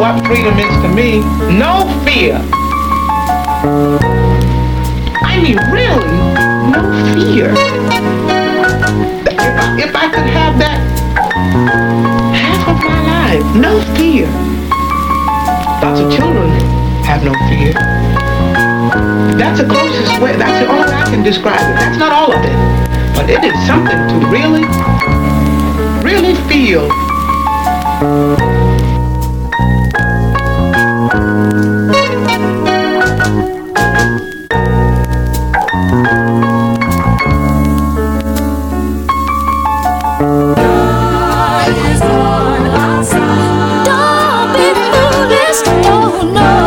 what freedom is to me. No fear. I mean, really, no fear. If I, if I could have that half of my life, no fear. Lots of children have no fear. That's the closest way, that's the only way I can describe it. That's not all of it. But it is something to really, really feel oh